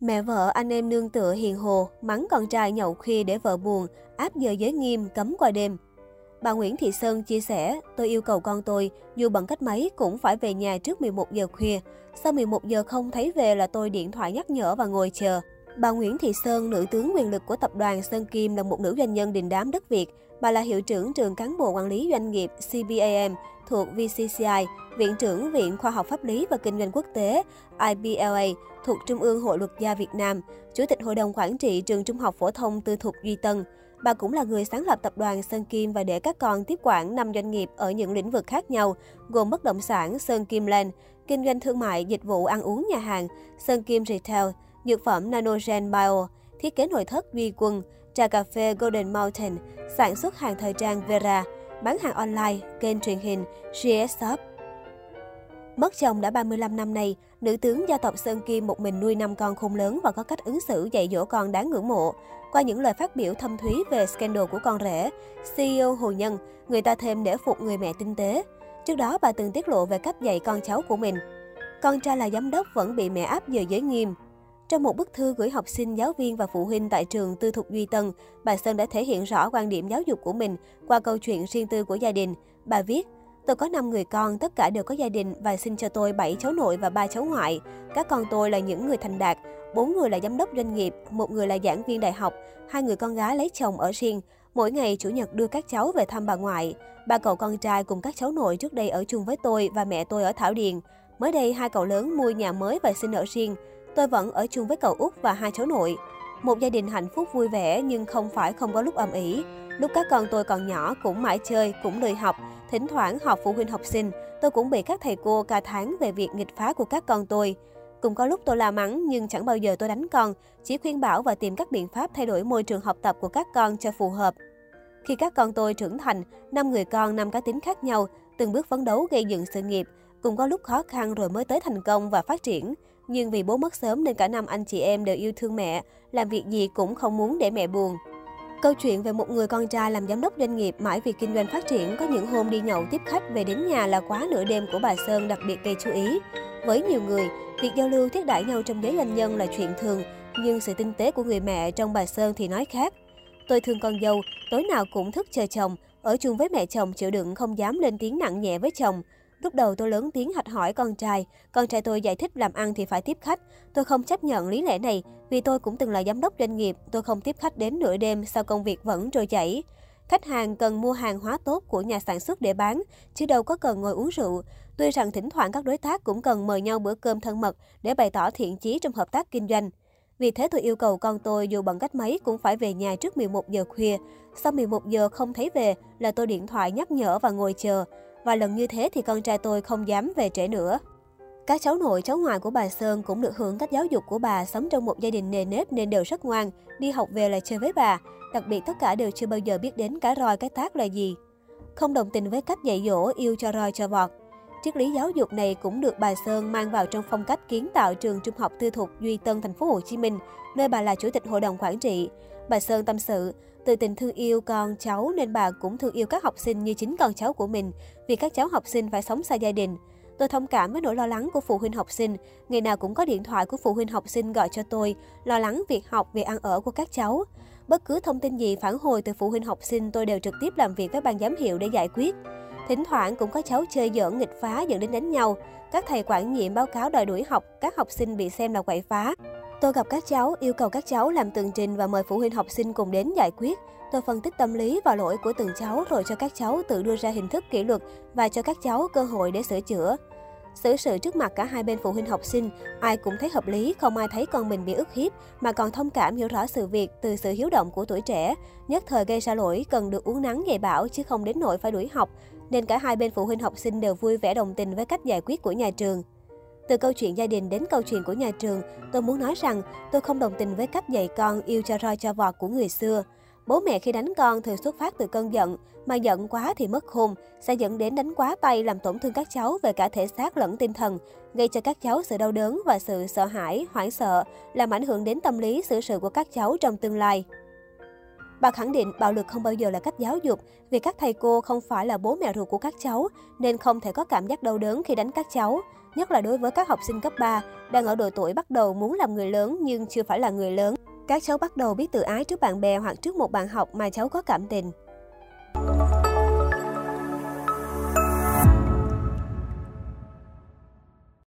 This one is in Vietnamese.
Mẹ vợ anh em nương tựa hiền hồ, mắng con trai nhậu khuya để vợ buồn, áp giờ giới nghiêm, cấm qua đêm. Bà Nguyễn Thị Sơn chia sẻ, tôi yêu cầu con tôi, dù bằng cách mấy cũng phải về nhà trước 11 giờ khuya. Sau 11 giờ không thấy về là tôi điện thoại nhắc nhở và ngồi chờ. Bà Nguyễn Thị Sơn, nữ tướng quyền lực của tập đoàn Sơn Kim là một nữ doanh nhân đình đám đất Việt. Bà là hiệu trưởng trường cán bộ quản lý doanh nghiệp CBAM thuộc VCCI, viện trưởng Viện Khoa học Pháp lý và Kinh doanh Quốc tế IBLA thuộc Trung ương Hội Luật gia Việt Nam, Chủ tịch Hội đồng Quản trị Trường Trung học Phổ thông Tư thục Duy Tân. Bà cũng là người sáng lập tập đoàn Sơn Kim và để các con tiếp quản 5 doanh nghiệp ở những lĩnh vực khác nhau, gồm bất động sản Sơn Kim Land, kinh doanh thương mại, dịch vụ ăn uống nhà hàng, Sơn Kim Retail, dược phẩm Nanogen Bio, thiết kế nội thất Duy Quân, trà cà phê Golden Mountain, sản xuất hàng thời trang Vera, bán hàng online, kênh truyền hình GS Shop. Mất chồng đã 35 năm nay, nữ tướng gia tộc Sơn Kim một mình nuôi năm con khôn lớn và có cách ứng xử dạy dỗ con đáng ngưỡng mộ. Qua những lời phát biểu thâm thúy về scandal của con rể, CEO Hồ Nhân, người ta thêm để phục người mẹ tinh tế. Trước đó, bà từng tiết lộ về cách dạy con cháu của mình. Con trai là giám đốc vẫn bị mẹ áp giờ giới nghiêm. Trong một bức thư gửi học sinh, giáo viên và phụ huynh tại trường tư thục Duy Tân, bà Sơn đã thể hiện rõ quan điểm giáo dục của mình qua câu chuyện riêng tư của gia đình. Bà viết, Tôi có 5 người con, tất cả đều có gia đình và sinh cho tôi 7 cháu nội và 3 cháu ngoại. Các con tôi là những người thành đạt, bốn người là giám đốc doanh nghiệp, một người là giảng viên đại học, hai người con gái lấy chồng ở riêng. Mỗi ngày chủ nhật đưa các cháu về thăm bà ngoại. Ba cậu con trai cùng các cháu nội trước đây ở chung với tôi và mẹ tôi ở Thảo Điền. Mới đây hai cậu lớn mua nhà mới và sinh ở riêng. Tôi vẫn ở chung với cậu út và hai cháu nội. Một gia đình hạnh phúc vui vẻ nhưng không phải không có lúc ầm ĩ. Lúc các con tôi còn nhỏ cũng mãi chơi, cũng lười học. Thỉnh thoảng họp phụ huynh học sinh, tôi cũng bị các thầy cô ca tháng về việc nghịch phá của các con tôi. Cũng có lúc tôi la mắng nhưng chẳng bao giờ tôi đánh con, chỉ khuyên bảo và tìm các biện pháp thay đổi môi trường học tập của các con cho phù hợp. Khi các con tôi trưởng thành, năm người con năm cá tính khác nhau, từng bước phấn đấu gây dựng sự nghiệp, cũng có lúc khó khăn rồi mới tới thành công và phát triển. Nhưng vì bố mất sớm nên cả năm anh chị em đều yêu thương mẹ, làm việc gì cũng không muốn để mẹ buồn. Câu chuyện về một người con trai làm giám đốc doanh nghiệp mãi vì kinh doanh phát triển có những hôm đi nhậu tiếp khách về đến nhà là quá nửa đêm của bà Sơn đặc biệt gây chú ý. Với nhiều người, việc giao lưu thiết đãi nhau trong giới doanh nhân là chuyện thường, nhưng sự tinh tế của người mẹ trong bà Sơn thì nói khác. Tôi thương con dâu, tối nào cũng thức chờ chồng, ở chung với mẹ chồng chịu đựng không dám lên tiếng nặng nhẹ với chồng. Lúc đầu tôi lớn tiếng hạch hỏi con trai, con trai tôi giải thích làm ăn thì phải tiếp khách. Tôi không chấp nhận lý lẽ này, vì tôi cũng từng là giám đốc doanh nghiệp, tôi không tiếp khách đến nửa đêm sau công việc vẫn trôi chảy. Khách hàng cần mua hàng hóa tốt của nhà sản xuất để bán, chứ đâu có cần ngồi uống rượu. Tuy rằng thỉnh thoảng các đối tác cũng cần mời nhau bữa cơm thân mật để bày tỏ thiện chí trong hợp tác kinh doanh. Vì thế tôi yêu cầu con tôi dù bằng cách mấy cũng phải về nhà trước 11 giờ khuya. Sau 11 giờ không thấy về là tôi điện thoại nhắc nhở và ngồi chờ. Và lần như thế thì con trai tôi không dám về trễ nữa. Các cháu nội, cháu ngoại của bà Sơn cũng được hưởng cách giáo dục của bà, sống trong một gia đình nề nếp nên đều rất ngoan, đi học về là chơi với bà. Đặc biệt tất cả đều chưa bao giờ biết đến cái roi cái tác là gì. Không đồng tình với cách dạy dỗ yêu cho roi cho vọt. Triết lý giáo dục này cũng được bà Sơn mang vào trong phong cách kiến tạo trường trung học tư thục Duy Tân, thành phố Hồ Chí Minh, nơi bà là chủ tịch hội đồng quản trị. Bà Sơn tâm sự, từ tình thương yêu con cháu nên bà cũng thương yêu các học sinh như chính con cháu của mình, vì các cháu học sinh phải sống xa gia đình. Tôi thông cảm với nỗi lo lắng của phụ huynh học sinh. Ngày nào cũng có điện thoại của phụ huynh học sinh gọi cho tôi, lo lắng việc học, việc ăn ở của các cháu. Bất cứ thông tin gì phản hồi từ phụ huynh học sinh tôi đều trực tiếp làm việc với ban giám hiệu để giải quyết. Thỉnh thoảng cũng có cháu chơi giỡn nghịch phá dẫn đến đánh nhau. Các thầy quản nhiệm báo cáo đòi đuổi học, các học sinh bị xem là quậy phá. Tôi gặp các cháu, yêu cầu các cháu làm tường trình và mời phụ huynh học sinh cùng đến giải quyết. Tôi phân tích tâm lý và lỗi của từng cháu rồi cho các cháu tự đưa ra hình thức kỷ luật và cho các cháu cơ hội để sửa chữa. Xử sự trước mặt cả hai bên phụ huynh học sinh, ai cũng thấy hợp lý, không ai thấy con mình bị ức hiếp, mà còn thông cảm hiểu rõ sự việc từ sự hiếu động của tuổi trẻ. Nhất thời gây ra lỗi cần được uống nắng dạy bảo chứ không đến nỗi phải đuổi học, nên cả hai bên phụ huynh học sinh đều vui vẻ đồng tình với cách giải quyết của nhà trường. Từ câu chuyện gia đình đến câu chuyện của nhà trường, tôi muốn nói rằng tôi không đồng tình với cách dạy con yêu cho roi cho vọt của người xưa. Bố mẹ khi đánh con thường xuất phát từ cơn giận, mà giận quá thì mất khôn, sẽ dẫn đến đánh quá tay làm tổn thương các cháu về cả thể xác lẫn tinh thần, gây cho các cháu sự đau đớn và sự sợ hãi, hoảng sợ, làm ảnh hưởng đến tâm lý xử sự của các cháu trong tương lai. Bà khẳng định bạo lực không bao giờ là cách giáo dục, vì các thầy cô không phải là bố mẹ ruột của các cháu, nên không thể có cảm giác đau đớn khi đánh các cháu nhất là đối với các học sinh cấp 3, đang ở độ tuổi bắt đầu muốn làm người lớn nhưng chưa phải là người lớn. Các cháu bắt đầu biết tự ái trước bạn bè hoặc trước một bạn học mà cháu có cảm tình.